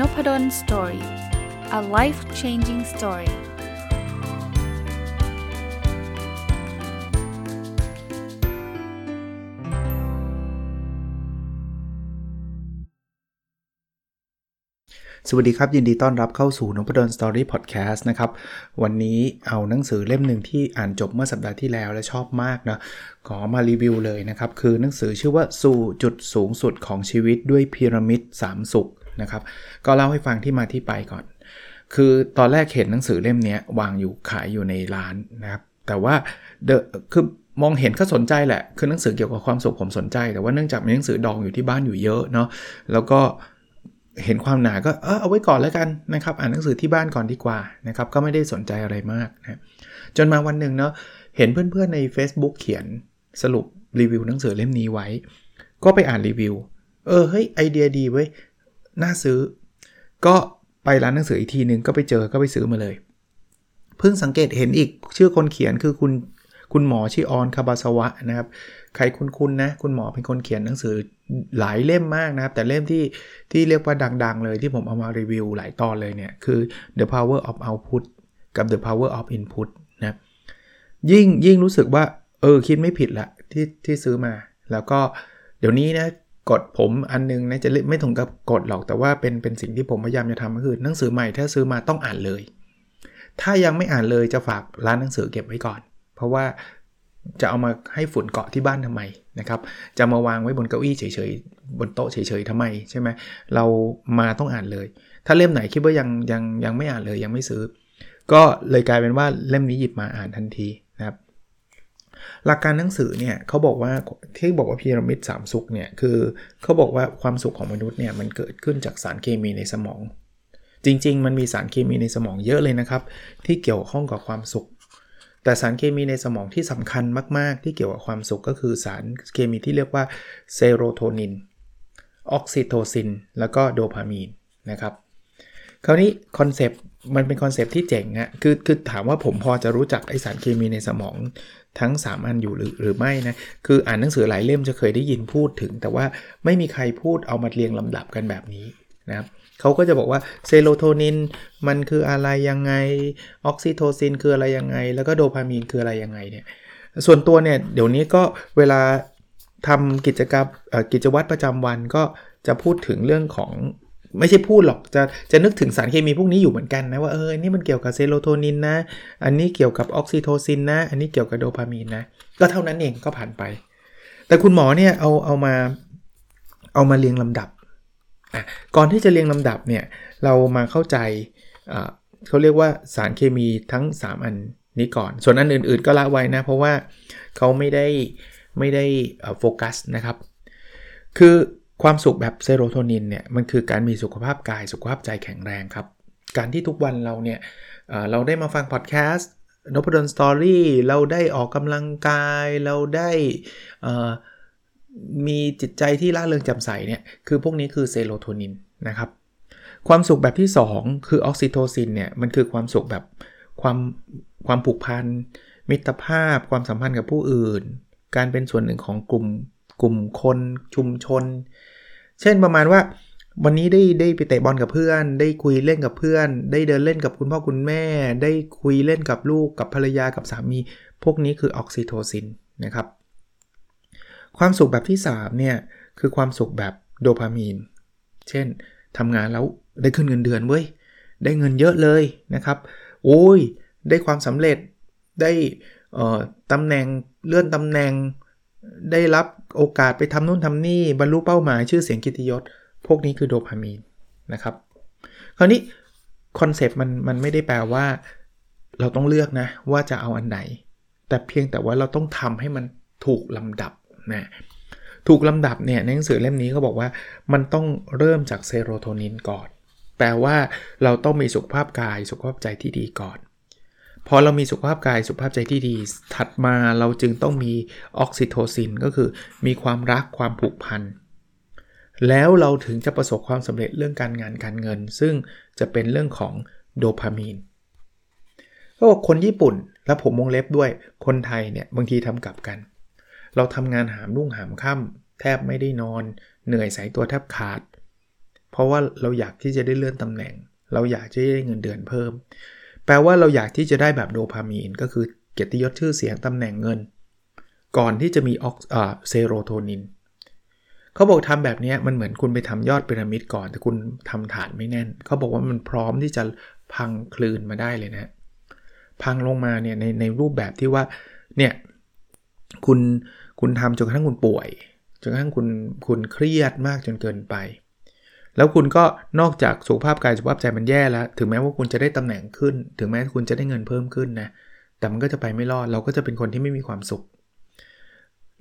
นพด ล story a life changing story สวัสดีครับ ยินดีต้อนรับเข้าสู่นพดล story พอดแคสต์นะครับ วันนี้เอาหนังสือเล่มหนึ่งที่อ่านจบเมื่อสัปดาห์ที่แล้วและชอบมากนะ ขอมารีวิวเลยนะครับ คือหนังสือชื่อว่าสู่จุดสูงสุดของชีวิตด้วยพีระมิด 3 สุข นะครับ ก็เล่าให้ฟังที่มาที่ไปก่อน คือตอนแรกเห็นหนังสือเล่มนี้วางอยู่ขายอยู่ในร้านนะครับ แต่ว่าเดคือมองเห็นก็สนใจแหละ คือหนังสือเกี่ยวกับความสุขผมสนใจ แต่ว่าเนื่องจากมีหนังสือดองอยู่ที่บ้านอยู่เยอะเนาะ แล้วก็เห็นความหนาก็เออเอาไว้ก่อนแล้วกันนะครับ อ่านหนังสือที่บ้านก่อนดีกว่านะครับ ก็ไม่ได้สนใจอะไรมากนะ จนมาวันหนึ่งเนาะ เห็นเพื่อนๆใน Facebook เขียนสรุปรีวิวหนังสือเล่มนี้ไว้ ก็ไปอ่านรีวิว เออ เฮ้ย ไอเดียดีเว้ย น่าซื้อ ก็ไปร้านหนังสืออีกทีหนึ่งก็ไปเจอก็ไปซื้อมาเลย เพิ่งสังเกตเห็นอีกชื่อคนเขียนคือคุณคุณหมอชื่อออนคาบาสวะนะครับ ใครคุณคุณนะ คุณหมอเป็นคนเขียนหนังสือหลายเล่มมากนะครับ แต่เล่มที่ที่เรียกว่าดัง ๆ เลยที่ผมเอามารีวิวหลายตอนเลยเนี่ย คือ The Power of Output กับ The Power of Input นะยิ่งยิ่งรู้สึกว่า เออ คิดไม่ผิดละที่ที่ซื้อมา แล้วก็เดี๋ยวนี้นะ กฎผมอันนึงนะจะไม่ถึงกับกฎหรอกแต่ว่าเป็นเป็นสิ่งที่ผมพยายามจะทำก็คือหนังสือใหม่ถ้าซื้อมาต้องอ่านเลย ถ้ายังไม่อ่านเลยจะฝากร้านหนังสือเก็บไว้ก่อน เพราะว่าจะเอามาให้ฝุ่นเกาะที่บ้านทำไมนะครับ จะมาวางไว้บนเก้าอี้เฉยๆ บนโต๊ะเฉยๆทำไมใช่ไหมเรามาต้องอ่านเลย ถ้าเล่มไหนคิดว่ายังยังยังไม่อ่านเลยยังไม่ซื้อ ก็เลยกลายเป็นว่าเล่มนี้หยิบมาอ่านทันที หลักการหนังสือเนี่ยเขาบอกว่าที่บอกว่าพีระมิดสามสุขเนี่ยคือเขาบอกว่าความสุขของมนุษย์เนี่ยมันเกิดขึ้นจากสารเคมีในสมอง จริง ๆ มันมีสารเคมีในสมองเยอะเลยนะครับ ที่เกี่ยวข้องกับความสุข แต่สารเคมีในสมองที่สำคัญมาก ๆ ที่เกี่ยวกับความสุขก็คือสารเคมีที่เรียกว่าเซโรโทนินออกซิโทซินแล้วก็โดพามีนนะครับคราวนี้คอนเซปต์ มันเป็นคอนเซปต์ที่เจ๋งอะคือคือถามว่าผมพอจะรู้จักไอ้สารเคมีในสมองทั้ง 3 อันอยู่หรือหรือไม่นะ คืออ่านหนังสือหลายเล่มจะเคยได้ยินพูดถึง แต่ว่าไม่มีใครพูดเอามาเรียงลำดับกันแบบนี้นะครับเขาก็จะบอกว่าเซโรโทนินมันคืออะไรยังไง ออกซิโทซินคืออะไรยังไง แล้วก็โดพามีนคืออะไรยังไงเนี่ย ส่วนตัวเนี่ยเดี๋ยวนี้ก็เวลาทำกิจกรรมกิจวัตรประจำวันก็จะพูดถึงเรื่องของ ไม่ใช่พูดหรอกจะจะนึกถึงสารเคมีพวกนี้อยู่เหมือนกันนะว่าเออนี่มันเกี่ยวกับเซโรโทนินนะ อันนี้เกี่ยวกับออกซิโทซินนะ อันนี้เกี่ยวกับโดพามีนนะ ก็เท่านั้นเองก็ผ่านไป แต่คุณหมอเนี่ยเอาเอามาเอามาเรียงลำดับ ก่อนที่จะเรียงลำดับเนี่ยเรามาเข้าใจเขาเรียกว่าสารเคมีทั้ง 3 อันนี้ก่อน ส่วนอันอื่น ๆ ก็ละไว้นะ เพราะว่าเขาไม่ได้ไม่ได้โฟกัสนะครับ คือ ความสุขแบบเซโรโทนินเนี่ยมันคือการมีสุขภาพกายสุขภาพใจแข็งแรงครับ การที่ทุกวันเราเนี่ยเราได้มาฟังพอดแคสต์นพดล story เราได้ออกกำลังกาย เราได้มีจิตใจที่ร่าเริงแจ่มใสเนี่ยคือพวกนี้คือเซโรโทนินนะครับ ความสุขแบบที่ 2 คือออกซิโทซินเนี่ยมันคือความสุขแบบความความผูกพันมิตรภาพ ความสัมพันธ์กับผู้อื่น การเป็นส่วนหนึ่งของกลุ่ม กลุ่มคนชุมชน เช่นประมาณว่า วันนี้ได้ได้ไปเตะบอลกับเพื่อน ได้คุยเล่นกับเพื่อน ได้เดินเล่นกับคุณพ่อคุณแม่ ได้คุยเล่นกับลูกกับภรรยากับสามี พวกนี้คือออกซิโทซินนะครับ ความสุขแบบที่3เนี่ยคือความสุขแบบโดพามีน เช่นทำงานแล้วได้ขึ้นเงินเดือนเว้ย ได้เงินเยอะเลยนะครับ โอ้ย ได้ความสำเร็จ ได้ตำแหน่งเลื่อนตำแหน่ง ได้รับโอกาสไปทำนู่นทำนี่บรรลุเป้าหมายชื่อเสียงกิตยศ พวกนี้คือโดพามีนนะครับ คราวนี้คอนเซปต์มันมันไม่ได้แปลว่า เราต้องเลือกนะว่าจะเอาอันไหน แต่เพียงแต่ว่าเราต้องทำให้มันถูกลำดับนะถูกลำดับเนี่ยในหนังสือเล่มนี้เขาบอกว่ามันต้องเริ่มจากเซโรโทนินก่อน แปลว่าเราต้องมีสุขภาพกายสุขภาพใจที่ดีก่อน พอเรามีสุขภาพกายสุขภาพใจที่ดี ถัดมาเราจึงต้องมีออกซิโทซินก็คือมีความรักความผูกพัน แล้วเราถึงจะประสบความสำเร็จเรื่องการงานการเงิน ซึ่งจะเป็นเรื่องของโดพามีนก็บอกคนญี่ปุ่นและผมมงเล็บด้วยคนไทยเนี่ยบางทีทำกลับกัน เราทำงานหามรุ่งหามค่ำแทบไม่ได้นอน เหนื่อยสายตัวแทบขาด เพราะว่าเราอยากที่จะได้เลื่อนตำแหน่ง เราอยากจะได้เงินเดือนเพิ่ม แปลว่าเราอยากที่จะได้แบบโดพามีนก็คือเกียรติยศชื่อเสียงตำแหน่งเงิน ก่อนที่จะมีออกเซโรโทนินเขาบอกทำแบบนี้มันเหมือนคุณไปทำยอดพีระมิดก่อน แต่คุณทำฐานไม่แน่น เขาบอกว่ามันพร้อมที่จะพังคลืนมาได้เลยนะ พังลงมาเนี่ยในในรูปแบบที่ว่าเนี่ยคุณคุณทำจนกระทั่งคุณป่วยจนกระทั่งคุณคุณเครียดมากจนเกินไป แล้วคุณก็นอกจากสุขภาพกายสุขภาพใจมันแย่แล้ว ถึงแม้ว่าคุณจะได้ตำแหน่งขึ้น ถึงแม้คุณจะได้เงินเพิ่มขึ้นนะแต่มันก็จะไปไม่รอดเราก็จะเป็นคนที่ไม่มีความสุข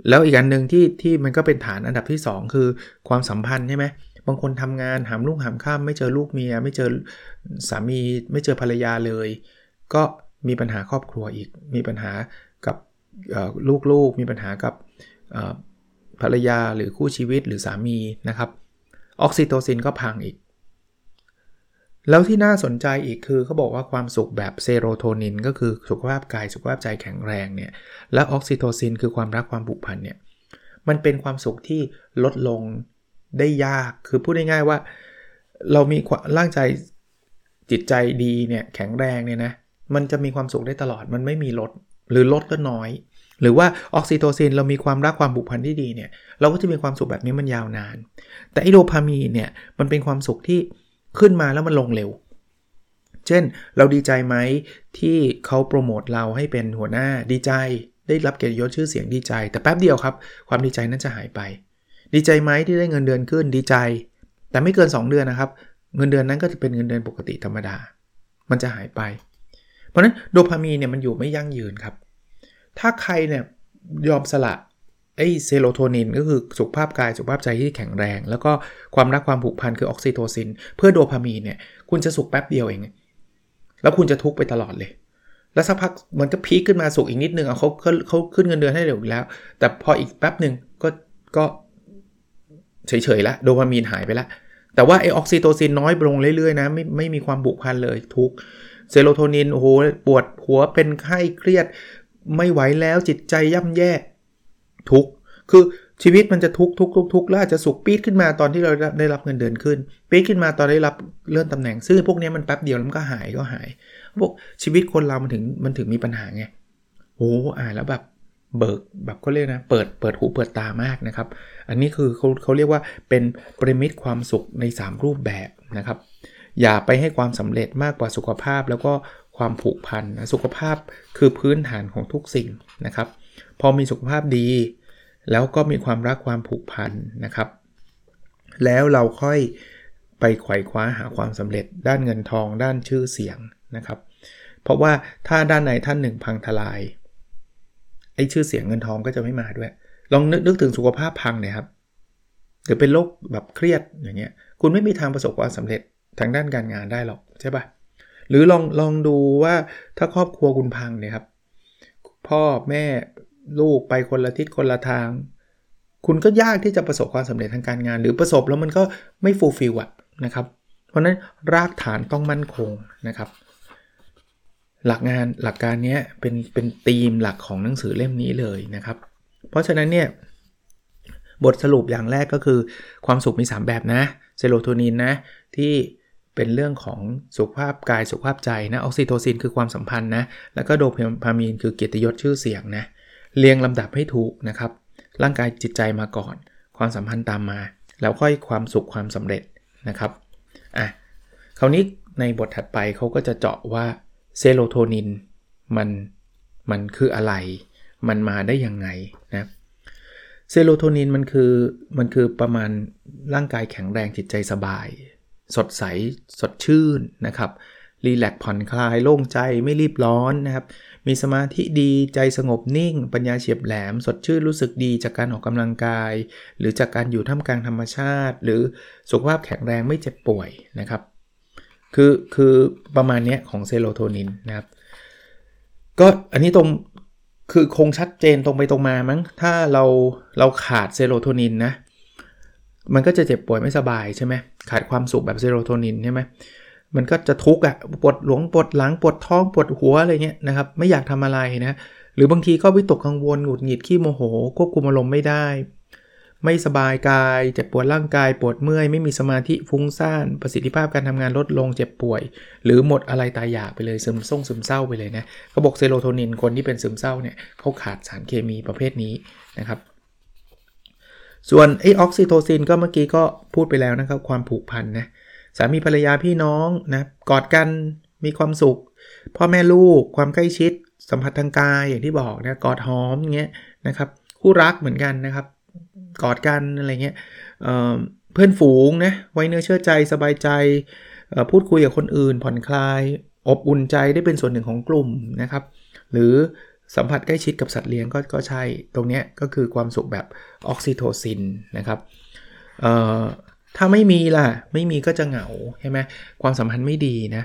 แล้วอีกอันหนึ่งที่ที่มันก็เป็นฐานอันดับที่ 2 คือความสัมพันธ์ใช่ไหมบางคนทำงานหามรุ่งหามค่ำ ไม่เจอลูกเมีย ไม่เจอสามีไม่เจอภรรยาเลย ก็มีปัญหาครอบครัวอีก มีปัญหากับลูกๆ มีปัญหากับภรรยาหรือคู่ชีวิตหรือสามีนะครับ ออกซิโตซินก็พังอีก แล้วที่น่าสนใจอีกคือเขาบอกว่าความสุขแบบเซโรโทนินก็คือสุขภาพกายสุขภาพใจแข็งแรงเนี่ย และออกซิโทซินคือความรักความผูกพันเนี่ย มันเป็นความสุขที่ลดลงได้ยาก คือพูดง่ายๆว่า เรามีร่างใจจิตใจดีเนี่ยแข็งแรงเนี่ยนะ มันจะมีความสุขได้ตลอด มันไม่มีลด หรือลดก็น้อย หรือว่าออกซิโทซินเรามีความรักความผูกพันที่ดีเนี่ยเราก็จะมีความสุขแบบนี้มันยาวนาน แต่ไอโดพามีนเนี่ยมันเป็นความสุขที่ขึ้นมาแล้วมันลงเร็ว เช่นเราดีใจไหมที่เขาโปรโมทเราให้เป็นหัวหน้าดีใจ ได้รับเกียรติยศชื่อเสียงดีใจ แต่แป๊บเดียวครับ ความดีใจนั้นจะหายไป ดีใจไหมที่ได้เงินเดือนขึ้นดีใจ แต่ไม่เกิน 2 เดือนนะครับ เงินเดือนนั้นก็จะเป็นเงินเดือนปกติธรรมดา มันจะหายไป เพราะนั้นโดพามีนเนี่ยมันอยู่ไม่ยั่งยืนครับ ถ้าใครเนี่ยยอมสละไอเซโรโทนินก็คือสุขภาพกายสุขภาพใจที่แข็งแรง แล้วก็ความรักความผูกพันคือออกซิโทซิน เพื่อโดพามีนเนี่ยคุณจะสุขแป๊บเดียวเอง แล้วคุณจะทุกข์ไปตลอดเลย แล้วสักพักมันก็พีคขึ้นมาสุขอีกนิดนึงเขาเขาเขาขึ้นเงินเดือนให้เราอีกแล้ว แต่พออีกแป๊บหนึ่งก็ก็เฉยๆล้วโดพามีนหายไปล้วแต่ว่าไอ้ออกซิโทซินน้อยลงเรื่อยๆนะไม่ไม่มีความผูกพันเลยทุกข์เซโรโทนินโอ้โหปวดหัวเป็นไข้เครียด ไม่ไหวแล้วจิตใจย่ำแย่ ทุกคือชีวิตมันจะทุกทุกทุกทุกแล้วอาจจะสุขปี๊ดขึ้นมาตอนที่เราได้รับเงินเดือนขึ้น ปี๊ดขึ้นมาตอนได้รับเลื่อนตำแหน่ง ซึ่งพวกนี้มันแป๊บเดียวแล้วมันก็หายก็หายพวกชีวิตคนเรามันถึงมันถึงมีปัญหาไงโอ้อ่านแล้วแบบเบิกแบบเขาเรียกนะเปิดเปิดหูเปิดตามากนะครับ อันนี้คือเขาเขาเรียกว่าเป็นปริมิตความสุขใน 3 รูปแบบนะครับ อย่าไปให้ความสำเร็จมากกว่าสุขภาพ แล้วก็ ความผูกพันนะสุขภาพคือพื้นฐานของทุกสิ่งนะครับ พอมีสุขภาพดี แล้วก็มีความรักความผูกพันนะครับ แล้วเราค่อยไปไขว่คว้าหาความสำเร็จ ด้านเงินทอง ด้านชื่อเสียงนะครับ เพราะว่าถ้าด้านไหนท่านหนึ่งพังทลายไอ้ชื่อเสียงเงินทองก็จะไม่มาด้วย ลองนึกนึกถึงสุขภาพพังเนี่ยครับหรือเป็นโรคแบบเครียดอย่างเงี้ยคุณไม่มีทางประสบความสำเร็จทางด้านการงานได้หรอกใช่ปะ หรือลองลองดูว่าถ้าครอบครัวคุณพังเนี่ยครับพ่อแม่ลูกไปคนละทิศคนละทาง คุณก็ยากที่จะประสบความสำเร็จทางการงาน หรือประสบแล้วมันก็ไม่ฟูลฟิลอะนะครับ เพราะนั้นรากฐานต้องมั่นคงนะครับ หลักงานหลักการนี้เป็นเป็นธีมหลักของหนังสือเล่มนี้เลยนะครับ เพราะฉะนั้นเนี่ยบทสรุปอย่างแรกก็คือ ความสุขมี 3 แบบนะเซโรโทนินนะที่ เป็นเรื่องของสุขภาพกายสุขภาพใจนะออกซิโทซินคือความสัมพันธ์นะแล้วก็โดพามีนคือเกียรติยศชื่อเสียงนะเรียงลำดับให้ถูกนะครับ ร่างกายจิตใจมาก่อน ความสัมพันธ์ตามมา แล้วค่อยความสุขความสำเร็จนะครับอะคราวนี้ในบทถัดไปเขาก็จะเจาะว่าเซโรโทนินมันมันคืออะไร มันมาได้ยังไงนะเซโรโทนินมันคือมันคือประมาณร่างกายแข็งแรงจิตใจสบาย สดใสสดชื่นนะครับรีแลกผ่อนคลายโล่งใจไม่รีบร้อนนะครับ มีสมาธิดีใจสงบนิ่ง ปัญญาเฉียบแหลม สดชื่นรู้สึกดีจากการออกกำลังกาย หรือจากการอยู่ท่ามกลางธรรมชาติ หรือสุขภาพแข็งแรงไม่เจ็บป่วยนะครับ คือคือประมาณนี้ของเซโรโทนินนะครับ ก็อันนี้ตรงคือคงชัดเจนตรงไปตรงมามั้งถ้าเราเราขาดเซโรโทนินนะ มันก็จะเจ็บป่วยไม่สบายใช่ไหมขาดความสุขแบบเซโรโทนินใช่ไหมมันก็จะทุกข์อะปวดหลวงปวดหลังปวดท้องปวดหัวอะไรเงี้ยนะครับ ไม่อยากทำอะไรนะหรือบางทีก็วิตกกังวลหงุดหงิดขี้โมโห ควบคุมอารมณ์ไม่ได้ ไม่สบายกายเจ็บปวดร่างกาย ปวดเมื่อย ไม่มีสมาธิฟุ้งซ่านประสิทธิภาพการทำงานลดลงเจ็บป่วย หรือหมดอะไรตายอยากไปเลยซึมส่งซึมเศร้าไปเลยนะเขาบอกเซโรโทนินคนที่เป็นซึมเศร้าเนี่ยเขาขาดสารเคมีประเภทนี้นะครับ ส่วนไอออกซิโทซินก็เมื่อกี้ก็พูดไปแล้วนะครับ ความผูกพันนะสามีภรรยาพี่น้องนะกอดกันมีความสุข พ่อแม่ลูกความใกล้ชิด สัมผัสทางกายอย่างที่บอกนะกอดหอมเงี้ยนะครับคู่รักเหมือนกันนะครับ กอดกันอะไรเงี้ยเเพื่อนฝูงนะไว้เนื้อเชื่อใจสบายใจพูดคุยกับคนอื่นผ่อนคลาย อบอุ่นใจได้เป็นส่วนหนึ่งของกลุ่มนะครับ หรือ สัมผัสใกล้ชิดกับสัตว์เลี้ยงก็ก็ใช่ ตรงนี้ก็คือความสุขแบบออกซิโทซินนะครับถ้าไม่มีล่ะ ไม่มีก็จะเหงาใช่ไหมความสัมพันธ์ไม่ดีนะ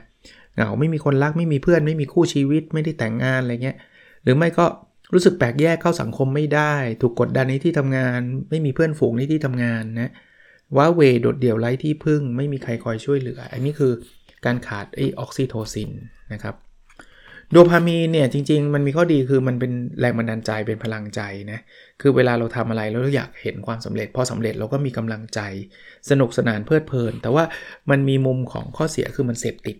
เหงาไม่มีคนรักไม่มีเพื่อน ไม่มีคู่ชีวิตไม่ได้แต่งงานอะไรเงี้ยหรือไม่ก็รู้สึกแปลกแยกเข้าสังคมไม่ได้ ถูกกดดันในที่ทำงาน ไม่มีเพื่อนฝูงในที่ทำงานนะว่าเวโดดเดี่ยวไร้ที่พึ่ง ไม่มีใครคอยช่วยเหลือ อันนี้คือการขาดไอออกซิโทซินนะครับ โดพามีนเนี่ยจริง ๆ มันมีข้อดีคือมันเป็นแรงบันดาลใจเป็นพลังใจนะ คือเวลาเราทำอะไรแล้วเราอยากเห็นความสำเร็จ พอสำเร็จเราก็มีกำลังใจ สนุกสนานเพลิดเพลิน แต่ว่ามันมีมุมของข้อเสียคือมันเสพติด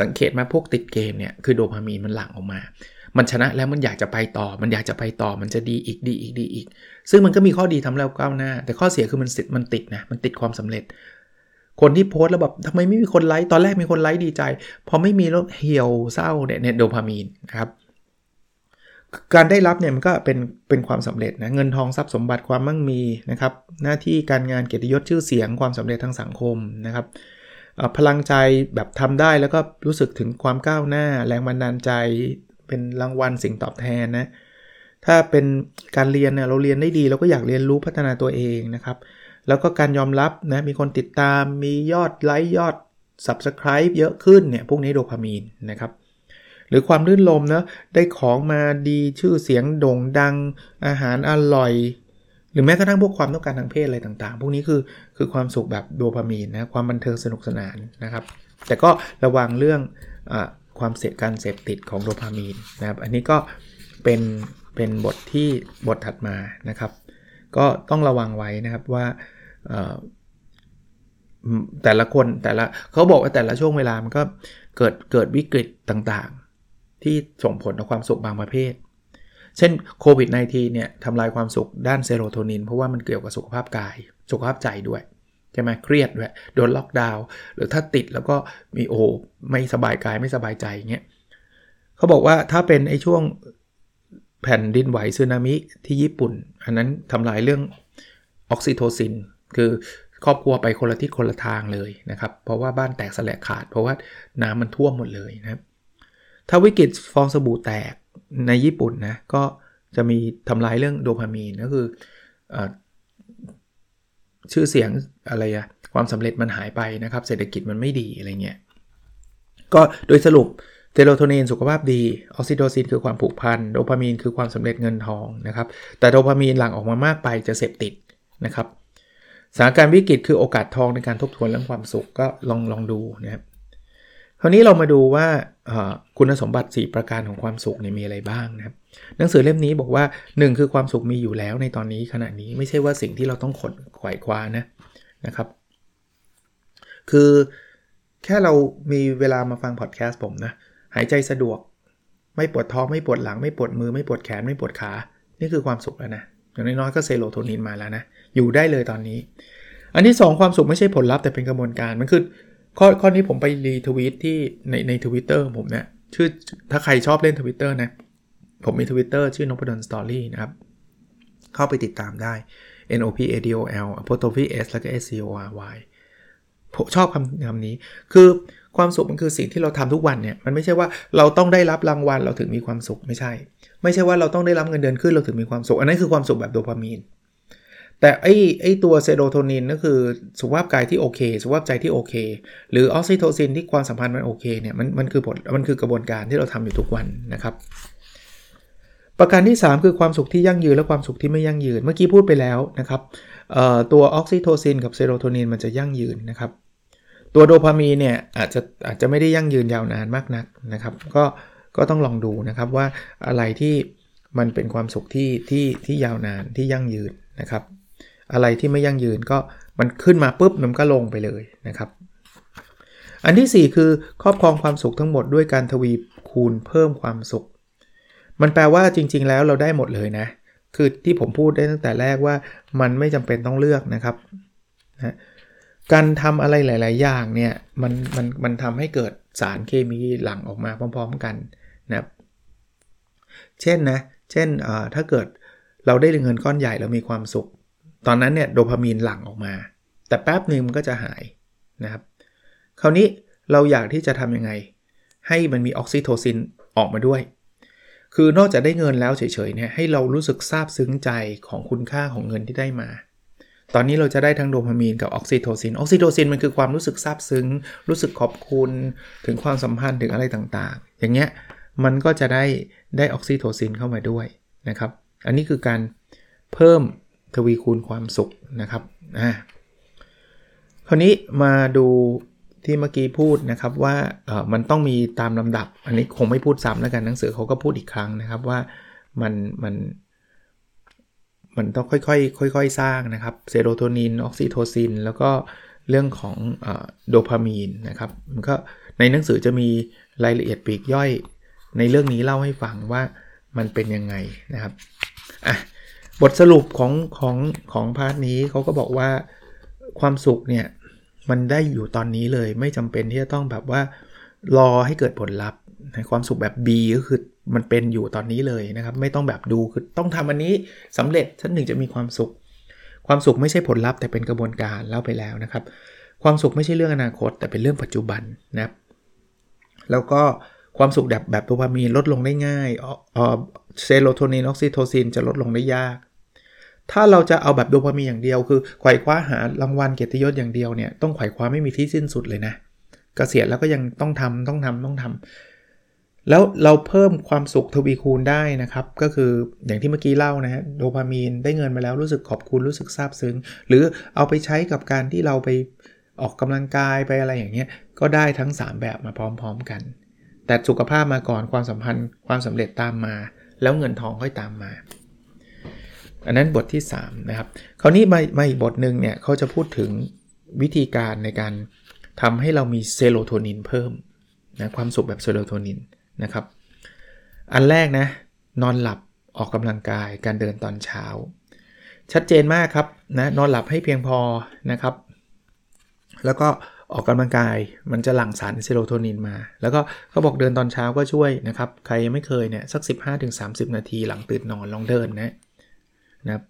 สังเกตมาพวกติดเกมเนี่ยคือโดพามีนมันหลั่งออกมา มันชนะแล้วมันอยากจะไปต่อ มันอยากจะไปต่อ มันจะดีอีกดีอีกดีอีก ซึ่งมันก็มีข้อดีทำแล้วก้าวหน้า แต่ข้อเสียคือมันติดมันติดนะมันติดความสำเร็จ คนที่โพสแล้วแบบทำไมไม่มีคนไลค์ตอนแรกมีคนไลค์ดีใจ พอไม่มีแล้วเหี่ยวเศร้าเนี่ยเนี่ยโดพามีนนะครับการได้รับเนี่ยมันก็เป็นเป็นความสำเร็จนะเงินทองทรัพย์สมบัติความมั่งมีนะครับ หน้าที่การงานเกียรติยศชื่อเสียงความสำเร็จทางสังคมนะครับพลังใจแบบทำได้แล้วก็รู้สึกถึงความก้าวหน้า แรงบันดาลใจ เป็นรางวัลสิ่งตอบแทนนะถ้าเป็นการเรียนเนี่ยเราเรียนได้ดีเราก็อยากเรียนรู้พัฒนาตัวเองนะครับ แล้วก็การยอมรับนะมีคนติดตามมียอดไลค์ยอด Subscribe เยอะขึ้นเนี่ยพวกนี้โดพามีนนะครับหรือความลื่นลมนะได้ของมาดีชื่อเสียงโด่งดังอาหารอร่อย หรือแม้กระทั่งพวกความต้องการทางเพศอะไรต่างๆ พวกนี้คือคือความสุขแบบโดพามีนนะความบันเทิงสนุกสนานนะครับ แต่ก็ระวังเรื่องอความเสพการเสพติดของโดพามีนนะครับ อันนี้ก็เป็นเป็นบทที่บทถัดมานะครับ ก็ต้องระวังไว้นะครับว่า แต่ละคนแต่ละเขาบอกว่าแต่ละช่วงเวลามันก็เกิดเกิดวิกฤตต่างๆ ที่ส่งผลต่อความสุขบางประเภท เช่นโควิด -19 เนี่ยทำลายความสุขด้านเซโรโทนิน เพราะว่ามันเกี่ยวกับสุขภาพกาย สุขภาพใจด้วยใช่ไหมเครียดด้วยโดนล็อกดาวน์หรือถ้าติดแล้วก็มีโอ้ไม่สบายกายไม่สบายใจเงี้ยเขาบอกว่าถ้าเป็นไอ้ช่วงแผ่นดินไหวซึนามิที่ญี่ปุ่น อันนั้นทำลายเรื่องออกซิโทซิน คือครอบครัวไปคนละทิศคนละทางเลยนะครับ เพราะว่าบ้านแตกสลายขาด เพราะว่าน้ำมันท่วมหมดเลยนะครับ ถ้าวิกฤตฟองสบู่แตกในญี่ปุ่นนะก็จะมีทำลายเรื่องโดพามีนก็คืออชื่อเสียงอะไรอะความสำเร็จมันหายไปนะครับ เศรษฐกิจมันไม่ดีอะไรเงี้ยก็โดยสรุปเทโรโทนินสุขภาพดี ออกซิโทซินคือความผูกพัน โดพามีนคือความสำเร็จเงินทองนะครับ แต่โดพามีนหลั่งออกมามากไปจะเสพติดนะครับ สถานการณ์วิกฤตคือโอกาสทองในการทบทวนเรื่องความสุขก็ลองลองดูนะครับคราวนี้เรามาดูว่าคุณสมบัติ 4 ประการของความสุขเนี่ยมีอะไรบ้างนะครับหนังสือเล่มนี้บอกว่า 1 คือความสุขมีอยู่แล้วในตอนนี้ขณะนี้ไม่ใช่ว่าสิ่งที่เราต้องขนขวายคว้านะนะครับ คือแค่เรามีเวลามาฟังพอดแคสต์ผมนะหายใจสะดวก ไม่ปวดท้องไม่ปวดหลัง ไม่ปวดมือไม่ปวดแขนไม่ปวดขา นี่คือความสุขแล้วนะอย่างน้อยๆก็เซโรโทนินมาแล้วนะ อยู่ได้เลยตอนนี้ อันที่ 2 ความสุขไม่ใช่ผลลัพธ์แต่เป็นกระบวนการมันคือข้อข้อนี้ผมไปรีทวีตที่ในในทวิตเตอร์ผมเนี่ยชื่อถ้าใครชอบเล่นทวิตเตอร์นะ ผมมีทวิตเตอร์ชื่อ Nopadol's Story นะครับ เข้าไปติดตามได้ N O P A D O L apostrophe S แล้วก็ S T O R Y ผมชอบคำคำนี้ คือความสุขมันคือสิ่งที่เราทำทุกวันเนี่ย มันไม่ใช่ว่าเราต้องได้รับรางวัลเราถึงมีความสุขไม่ใช่ ไม่ใช่ว่าเราต้องได้รับเงินเดือนขึ้นเราถึงมีความสุข อันนั้นคือความสุขแบบโดพามีน แต่ไอ้ไอ้ตัวเซโรโทนินก็คือสุขภาพกายที่โอเค สุขภาพใจที่โอเค หรือออกซิโทซินที่ความสัมพันธ์มันโอเคเนี่ยมันมันคือผลมันคือกระบวนการที่เราทำอยู่ทุกวันนะครับ ประการที่ 3 คือความสุขที่ยั่งยืนและความสุขที่ไม่ยั่งยืน เมื่อกี้พูดไปแล้วนะครับตัวออกซิโทซินกับเซโรโทนินมันจะยั่งยืนนะครับ ตัวโดพามีนเนี่ยอาจจะอาจจะไม่ได้ยั่งยืนยาวนานมากนักนะครับ ก็ก็ต้องลองดูนะครับว่าอะไรที่มันเป็นความสุขที่ที่ที่ยาวนานที่ยั่งยืนนะครับ อะไรที่ไม่ยั่งยืนก็มันขึ้นมาปุ๊บมันก็ลงไปเลยนะครับ อันที่ 4 คือครอบครองความสุขทั้งหมดด้วยการทวีคูณเพิ่มความสุข มันแปลว่าจริง ๆ แล้วเราได้หมดเลยนะ คือที่ผมพูดได้ตั้งแต่แรกว่ามันไม่จำเป็นต้องเลือกนะครับนะการทำอะไรหลาย ๆ อย่างเนี่ยมันมันมันทำให้เกิดสารเคมีหลั่งออกมาพร้อม ๆ กันนะครับเช่นนะ เช่นถ้าเกิดเราได้เงินก้อนใหญ่เรามีความสุข ตอนนั้นเนี่ยโดพามีนหลั่งออกมา แต่แป๊บหนึ่งมันก็จะหายนะครับ คราวนี้เราอยากที่จะทำยังไง ให้มันมีออกซิโทซินออกมาด้วย คือนอกจากได้เงินแล้วเฉยๆเนี่ยให้เรารู้สึกซาบซึ้งใจของคุณค่าของเงินที่ได้มา ตอนนี้เราจะได้ทั้งโดพามีนกับออกซิโทซิน ออกซิโทซินมันคือความรู้สึกซาบซึ้ง รู้สึกขอบคุณถึงความสัมพันธ์ถึงอะไรต่างๆ อย่างเงี้ยมันก็จะได้ได้ออกซิโทซินเข้ามาด้วยนะครับ อันนี้คือการเพิ่ม ทวีคูณความสุขนะครับอ่าคราวนี้มาดูที่เมื่อกี้พูดนะครับว่าเออมันต้องมีตามลำดับ อันนี้คงไม่พูดซ้ำแล้วกันหนังสือเขาก็พูดอีกครั้งนะครับว่ามันมันมันต้องค่อยๆค่อยๆสร้างนะครับเซโรโทนินออกซิโทซิน แล้วก็เรื่องของโดพามีนนะครับมันก็ในหนังสือจะมีรายละเอียดปีกย่อย ในเรื่องนี้เล่าให้ฟังว่ามันเป็นยังไงนะครับอะ บทสรุปของของของพาร์ทนี้เขาก็บอกว่าความสุขเนี่ยมันได้อยู่ตอนนี้เลยไม่จำเป็นที่จะต้องแบบว่ารอให้เกิดผลลัพธ์ความสุขแบบ B ก็คือมันเป็นอยู่ตอนนี้เลยนะครับ ไม่ต้องแบบดูคือต้องทำอันนี้สำเร็จฉันถึงจะมีความสุข ความสุขไม่ใช่ผลลัพธ์แต่เป็นกระบวนการเล่าไปแล้วนะครับ ความสุขไม่ใช่เรื่องอนาคต แต่เป็นเรื่องปัจจุบันนะครับ แล้วก็ ความสุขแบบแบบโดพามีนลดลงได้ง่ายออเซโรโทนินออกซิโทซินจะลดลงได้ยาก ถ้าเราจะเอาแบบโดพามีนอย่างเดียว คือไขว่คว้าหารางวัลเกียรติยศอย่างเดียวเนี่ยต้องไขว่คว้าไม่มีที่สิ้นสุดเลยนะกะเกษียณแล้วก็ยังต้องทำต้องทำต้องทำแล้วเราเพิ่มความสุขทวีคูณได้นะครับ ก็คืออย่างที่เมื่อกี้เล่านะฮะโดพามีนได้เงินมาแล้วรู้สึกขอบคุณรู้สึกซาบซึ้ง หรือเอาไปใช้กับการที่เราไปออกกำลังกายไปอะไรอย่างเงี้ยก็ได้ทั้ง 3 แบบมาพร้อม ๆ กัน แต่สุขภาพมาก่อนความสัมพันธ์ความสำเร็จตามมา แล้วเงินทองค่อยตามมา อันนั้นบทที่3นะครับคราวนี้มามาอีกบทหนึ่งเนี่ยเขาจะพูดถึงวิธีการในการทำให้เรามีเซโรโทนินเพิ่มนะความสุขแบบเซโรโทนินนะครับ อันแรกนะนอนหลับออกกำลังกายการเดินตอนเช้า ชัดเจนมากครับนะนอนหลับให้เพียงพอนะครับ แล้วก็ ออกกำลังกายมันจะหลั่งสารเซโรโทนินมา แล้วก็เขาบอกเดินตอนเช้าก็ช่วยนะครับ ใครยังไม่เคยเนี่ยสัก 15-30 นาทีหลังตื่นนอนลองเดินนะนะครับ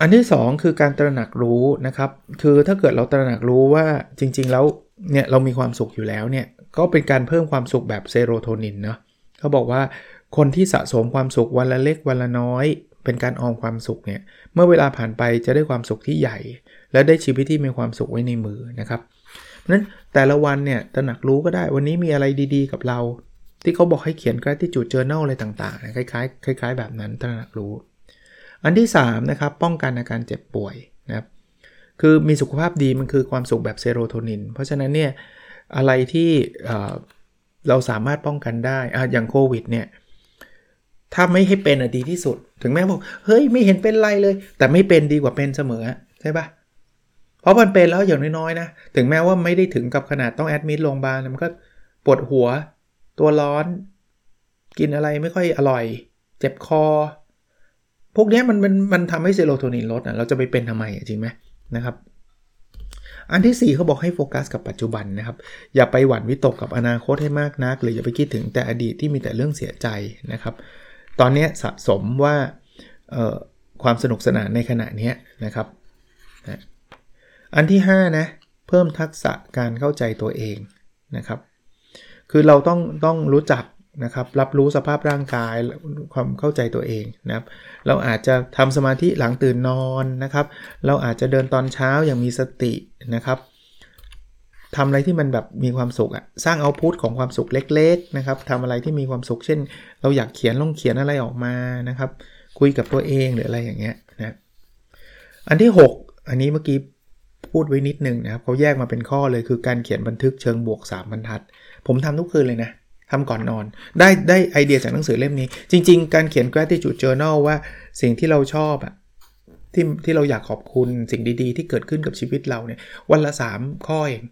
อันที่ 2 คือการตระหนักรู้นะครับ คือถ้าเกิดเราตระหนักรู้ว่าจริง ๆ แล้วเนี่ยเรามีความสุขอยู่แล้วเนี่ยก็เป็นการเพิ่มความสุขแบบเซโรโทนินเนาะเขาบอกว่าคนที่สะสมความสุขวันละเล็กวันละน้อย เป็นการออมความสุขเนี่ยเมื่อเวลาผ่านไปจะได้ความสุขที่ใหญ่ และได้ชีวิตที่มีความสุขไว้ในมือนะครับนั้นแต่ละวันเนี่ยตระหนักรู้ก็ได้วันนี้มีอะไรดีๆ กับเรา ที่เขาบอกให้เขียน gratitude journal อะไรต่างๆ คล้ายๆคล้าย ๆ แบบนั้นตระหนักรู้ อันที่3นะครับป้องกันอาการเจ็บป่วยนะครับคือมีสุขภาพดีมันคือความสุขแบบเซโรโทนิน เพราะฉะนั้นเนี่ยอะไรที่เราสามารถป้องกันได้ออย่างโควิดเนี่ยถ้าไม่ให้เป็นอดีที่สุด ถึงแม้บอกเฮ้ยไม่เห็นเป็นไรเลย แต่ไม่เป็นดีกว่าเป็นเสมอใช่ปะ เพราะมันเป็นแล้วอย่างน้อยๆนะ ถึงแม้ว่าไม่ได้ถึงกับขนาดต้องแอดมิดโรงพยาบาลมันก็ปวดหัว ตัวร้อน กินอะไรไม่ค่อยอร่อย เจ็บคอ พวกนี้มันมันมันทำให้เซโรโทนินลดนะเราจะไปเป็นทำไมจริงไหมนะครับ อันที่ 4เขาบอกให้โฟกัสกับปัจจุบันนะครับ อย่าไปหวั่นวิตกกับอนาคตให้มากนัก หรืออย่าไปคิดถึงแต่อดีตที่มีแต่เรื่องเสียใจนะครับ ตอนนี้สะสมว่าความสนุกสนานในขณะนี้นะครับ อันที่ 5 นะ เพิ่มทักษะการเข้าใจตัวเองนะครับ คือเราต้องต้องรู้จักนะครับรับรู้สภาพร่างกายความเข้าใจตัวเองนะครับ เราอาจจะทำสมาธิหลังตื่นนอนนะครับ เราอาจจะเดินตอนเช้าอย่างมีสตินะครับทำอะไรที่มันแบบมีความสุขอะสร้างเอาพุทของความสุขเล็ก ๆนะครับทำอะไรที่มีความสุข เช่น เราอยากเขียนลงเขียนอะไรออกมานะครับ คุยกับตัวเองหรืออะไรอย่างเงี้ยนะอันที่ 6 อันนี้เมื่อกี้ พูดไว้นิดนึงนะครับเขาแยกมาเป็นข้อเลยคือการเขียนบันทึกเชิงบวก 3 บรรทัด ผมทำทุกคืนเลยนะทำก่อนนอน ได้ได้ไอเดียจากหนังสือเล่มนี้ จริง ๆ การเขียน gratitude journal ว่าสิ่งที่เราชอบอะที่ที่เราอยากขอบคุณสิ่งดีๆ ที่เกิดขึ้นกับชีวิตเราเนี่ยวันละ 3 ข้อเอง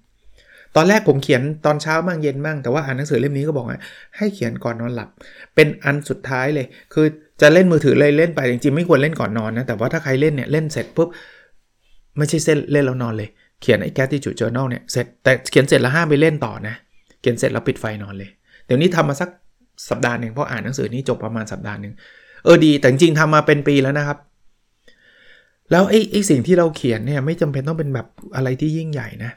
ตอนแรกผมเขียนตอนเช้าบ้างเย็นบ้างแต่ว่าอ่านหนังสือเล่มนี้ก็บอกว่าให้เขียนก่อนนอนหลับ เป็นอันสุดท้ายเลย คือจะเล่นมือถือเลยเล่นไปจริงๆไม่ควรเล่นก่อนนอนนะแต่ว่าถ้าใครเล่นเนี่ยเล่นเสร็จปุ๊บ ไม่ใช่เส้นเล่นแล้วนอนเลย เขียนไอ้ gratitude journal เนี่ยเสร็จแต่เขียนเสร็จแล้วห้ามไปเล่นต่อนะ เขียนเสร็จแล้วปิดไฟนอนเลย เดี๋ยวนี้ทำมาสักสัปดาห์หนึ่งเพราะอ่านหนังสือนี้จบประมาณสัปดาห์หนึ่งเออดี แต่จริงๆทำมาเป็นปีแล้วนะครับ แล้วไอ้ไอ้สิ่งที่เราเขียนเนี่ยไม่จำเป็นต้องเป็นแบบอะไรที่ยิ่งใหญ่นะ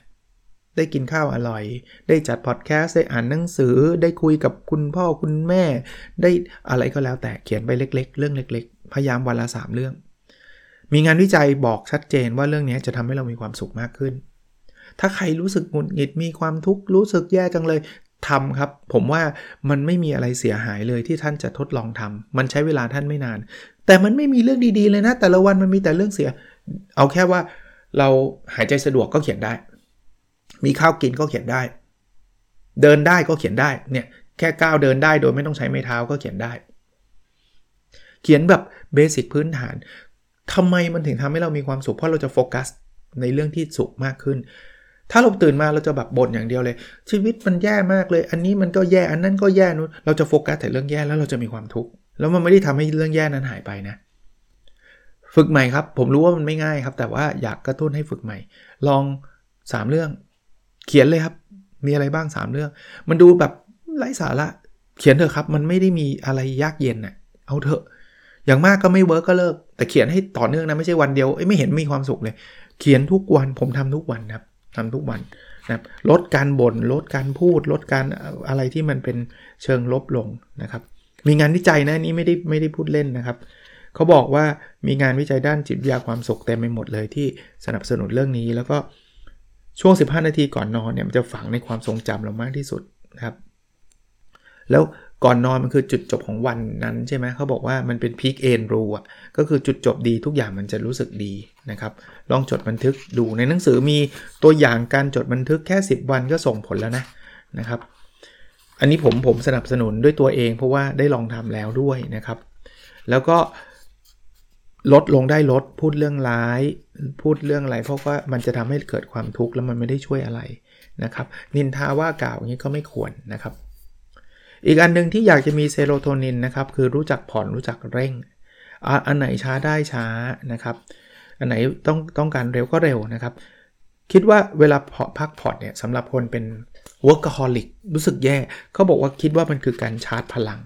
ได้กินข้าวอร่อย ได้จัดพอดแคสต์ ได้อ่านหนังสือ ได้คุยกับคุณพ่อคุณแม่ ได้อะไรก็แล้วแต่เขียนไปเล็ก ๆ เรื่องเล็ก ๆ พยายามวันละ3เรื่อง มีงานวิจัยบอกชัดเจนว่าเรื่องนี้จะทำให้เรามีความสุขมากขึ้น ถ้าใครรู้สึกหงุดหงิดมีความทุกข์รู้สึกแย่จังเลยทำครับ ผมว่ามันไม่มีอะไรเสียหายเลยที่ท่านจะทดลองทำมันใช้เวลาท่านไม่นาน แต่มันไม่มีเรื่องดีๆเลยนะ แต่ละวันมันมีแต่เรื่องเสีย เอาแค่ว่าเราหายใจสะดวกก็เขียนได้ มีข้าวกินก็เขียนได้ เดินได้ก็เขียนได้เนี่ยแค่ก้าวเดินได้โดยไม่ต้องใช้ไม้เท้าก็เขียนได้ เขียนแบบเบสิกพื้นฐาน ทำไมมันถึงทำให้เรามีความสุข เพราะเราจะโฟกัสในเรื่องที่สุขมากขึ้น ถ้าเราตื่นมาเราจะแบบบ่นอย่างเดียวเลย ชีวิตมันแย่มากเลย อันนี้มันก็แย่อันนั้นก็แย่นู้นเราจะโฟกัสแต่เรื่องแย่แล้วเราจะมีความทุกข์แล้วมันไม่ได้ทำให้เรื่องแย่นั้นหายไปนะ ฝึกใหม่ครับ ผมรู้ว่ามันไม่ง่ายครับ แต่ว่าอยากกระตุ้นให้ฝึกใหม่ ลอง 3 เรื่อง เขียนเลยครับ มีอะไรบ้าง 3 เรื่อง มันดูแบบไร้สาระเขียนเถอะครับ มันไม่ได้มีอะไรยากเย็นน่ะเอาเถอะ อย่างมากก็ไม่ work ก็เลิก แต่เขียนให้ต่อเนื่องนะ ไม่ใช่วันเดียวไม่เห็นมีความสุขเลย เขียนทุกวันผมทำทุกวันครับทำทุกวันนะครับลดการบ่นลดการพูด ลดการอะไรที่มันเป็นเชิงลบลงนะครับ มีงานวิจัยนะนี่ไม่ได้ไม่ได้พูดเล่นนะครับเขาบอกว่ามีงานวิจัยด้านจิตวิทยาความสุขเต็มไปหมดเลยที่สนับสนุนเรื่องนี้ แล้วก็ช่วง 15 นาทีก่อนนอนเนี่ยมันจะฝังในความทรงจำเรามากที่สุดนะครับ แล้วก่อนนอนมันคือจุดจบของวันนั้นใช่ไหมเขาบอกว่ามันเป็นพีคเอนรูอะก็คือจุดจบดีทุกอย่างมันจะรู้สึกดีนะครับ ลองจดบันทึกดูในหนังสือมีตัวอย่างการจดบันทึกแค่ 10 วันก็ส่งผลแล้วนะนะครับ อันนี้ผมผมสนับสนุนด้วยตัวเองเพราะว่าได้ลองทำแล้วด้วยนะครับ แล้วก็ลดลงได้ลดพูดเรื่องร้าย พูดเรื่องอะไรเพราะว่ามันจะทำให้เกิดความทุกข์แล้วมันไม่ได้ช่วยอะไรนะครับ นินทาว่ากล่าวอย่างนี้ก็ไม่ควรนะครับ อีกอันนึงที่อยากจะมีเซโรโทนินนะครับคือรู้จักผ่อนรู้จักเร่ง อันไหนช้าได้ช้านะครับ อันไหนต้องต้องการเร็วก็เร็วนะครับ คิดว่าเวลาพักผ่อนเนี่ยสำหรับคนเป็น workaholic รู้สึกแย่เขาบอกว่าคิดว่ามันคือการชาร์จพลัง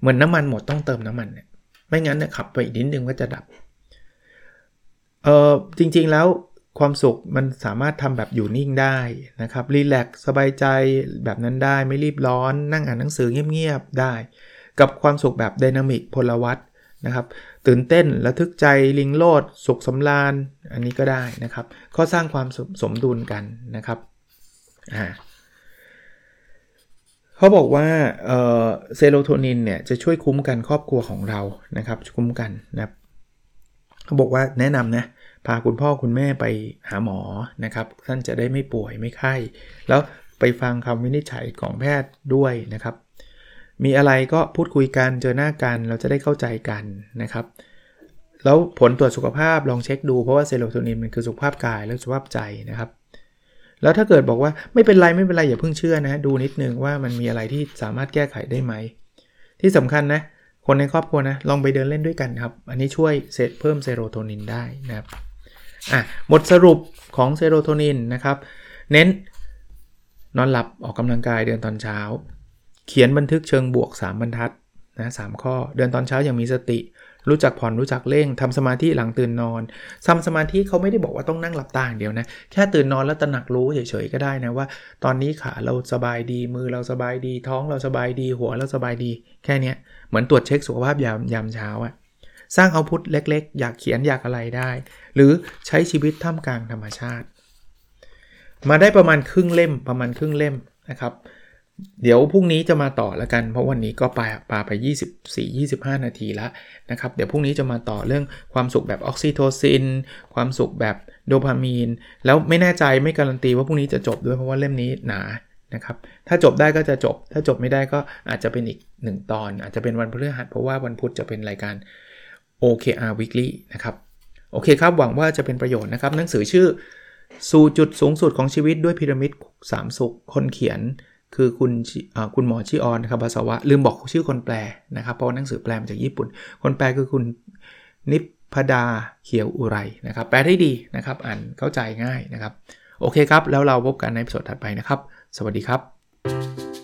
เหมือนน้ำมันหมดต้องเติมน้ำมันเนี่ยไม่งั้นเนี่ยขับไปอีกนิดนึงก็จะดับเออจริงๆแล้ว ความสุขมันสามารถทำแบบอยู่นิ่งได้นะครับรีแลกซ์สบายใจแบบนั้นได้ไม่รีบร้อนนั่งอ่านหนังสือเงียบๆได้ กับความสุขแบบดินามิกพลวัตนะครับตื่นเต้นระทึกใจลิงโลด สุขสำราญอันนี้ก็ได้นะครับก็สร้างความสสมดุลกันนะครับอ่าเขาบอกว่าเซโรโทนินเนี่ยจะช่วยคุ้มกันครอบครัวของเรานะครับคุ้มกันนะครับเขาบอกว่าแนะนำนะ พาคุณพ่อคุณแม่ไปหาหมอนะครับท่านจะได้ไม่ป่วยไม่ไข้ แล้วไปฟังคำวินิจฉัยของแพทย์ด้วยนะครับ มีอะไรก็พูดคุยกันเจอหน้ากันเราจะได้เข้าใจกันนะครับแล้วผลตรวจสุขภาพลองเช็คดูเพราะว่าเซโรโทนินมันคือสุขภาพกายและสุขภาพใจนะครับ แล้วถ้าเกิดบอกว่าไม่เป็นไรไม่เป็นไรอย่าเพิ่งเชื่อนะ ดูนิดนึงว่ามันมีอะไรที่สามารถแก้ไขได้ไหม ที่สำคัญนะ คนในครอบครัวนะ ลองไปเดินเล่นด้วยกันครับ อันนี้ช่วยเซตเพิ่มเซโรโทนินได้นะครับ อะหมดสรุปของเซโรโทนินนะครับ เน้นนอนหลับออกกำลังกายเดินตอนเช้า เขียนบันทึกเชิงบวก 3 บรรทัดนะสข้อ เดินตอนเช้าอย่างมีสติ รู้จักผ่อนรู้จักเร่งทำสมาธิหลังตื่นนอนทำสมาธิเขาไม่ได้บอกว่าต้องนั่งหลับตาอย่างเดียวนะ แค่ตื่นนอนแล้วตระหนักรู้เฉยๆก็ได้นะว่า ตอนนี้ขาเราสบายดีมือเราสบายดี ท้องเราสบายดีหัวเราสบายดี แค่นี้เหมือนตรวจเช็คสุขภาพยามยามเช้าอะ สร้างเอาพุทเล็กๆ อยากเขียนอยากอะไรได้ หรือใช้ชีวิตท่ามกลางธรรมชาติ มาได้ประมาณครึ่งเล่มประมาณครึ่งเล่มนะครับ เดี๋ยวพรุ่งนี้จะมาต่อแล้วกัน เพราะวันนี้ก็ปาปาไป 24-25 นาทีแล้วนะครับ เดี๋ยวพรุ่งนี้จะมาต่อเรื่องความสุขแบบออกซิโทซิน ความสุขแบบโดพามีน แล้วไม่แน่ใจไม่การันตีว่าพรุ่งนี้จะจบด้วยเพราะว่าเล่มนี้หนานะครับถ้าจบได้ก็จะจบ ถ้าจบไม่ได้ก็อาจจะเป็นอีก 1 ตอน อาจจะเป็นวันพฤหัสเพราะว่าวันพุธจะเป็นรายการ OKR Weekly นะครับโอเคครับหวังว่าจะเป็นประโยชน์นะครับ หนังสือชื่อสู่จุดสูงสุดของชีวิตด้วยพีระมิดสามสุขคนเขียน คือคุณคุณหมอชิออนครับภาษาวะลืมบอกชื่อคนแปลนะครับเพราะหนังสือแปลมาจากญี่ปุ่น คนแปลคือคุณนิพดาเขียวอุไรนะครับแปลได้ดีนะครับอ่านเข้าใจง่ายนะครับ โอเคครับ แล้วเราพบกันในสดถัดไปนะครับ สวัสดีครับ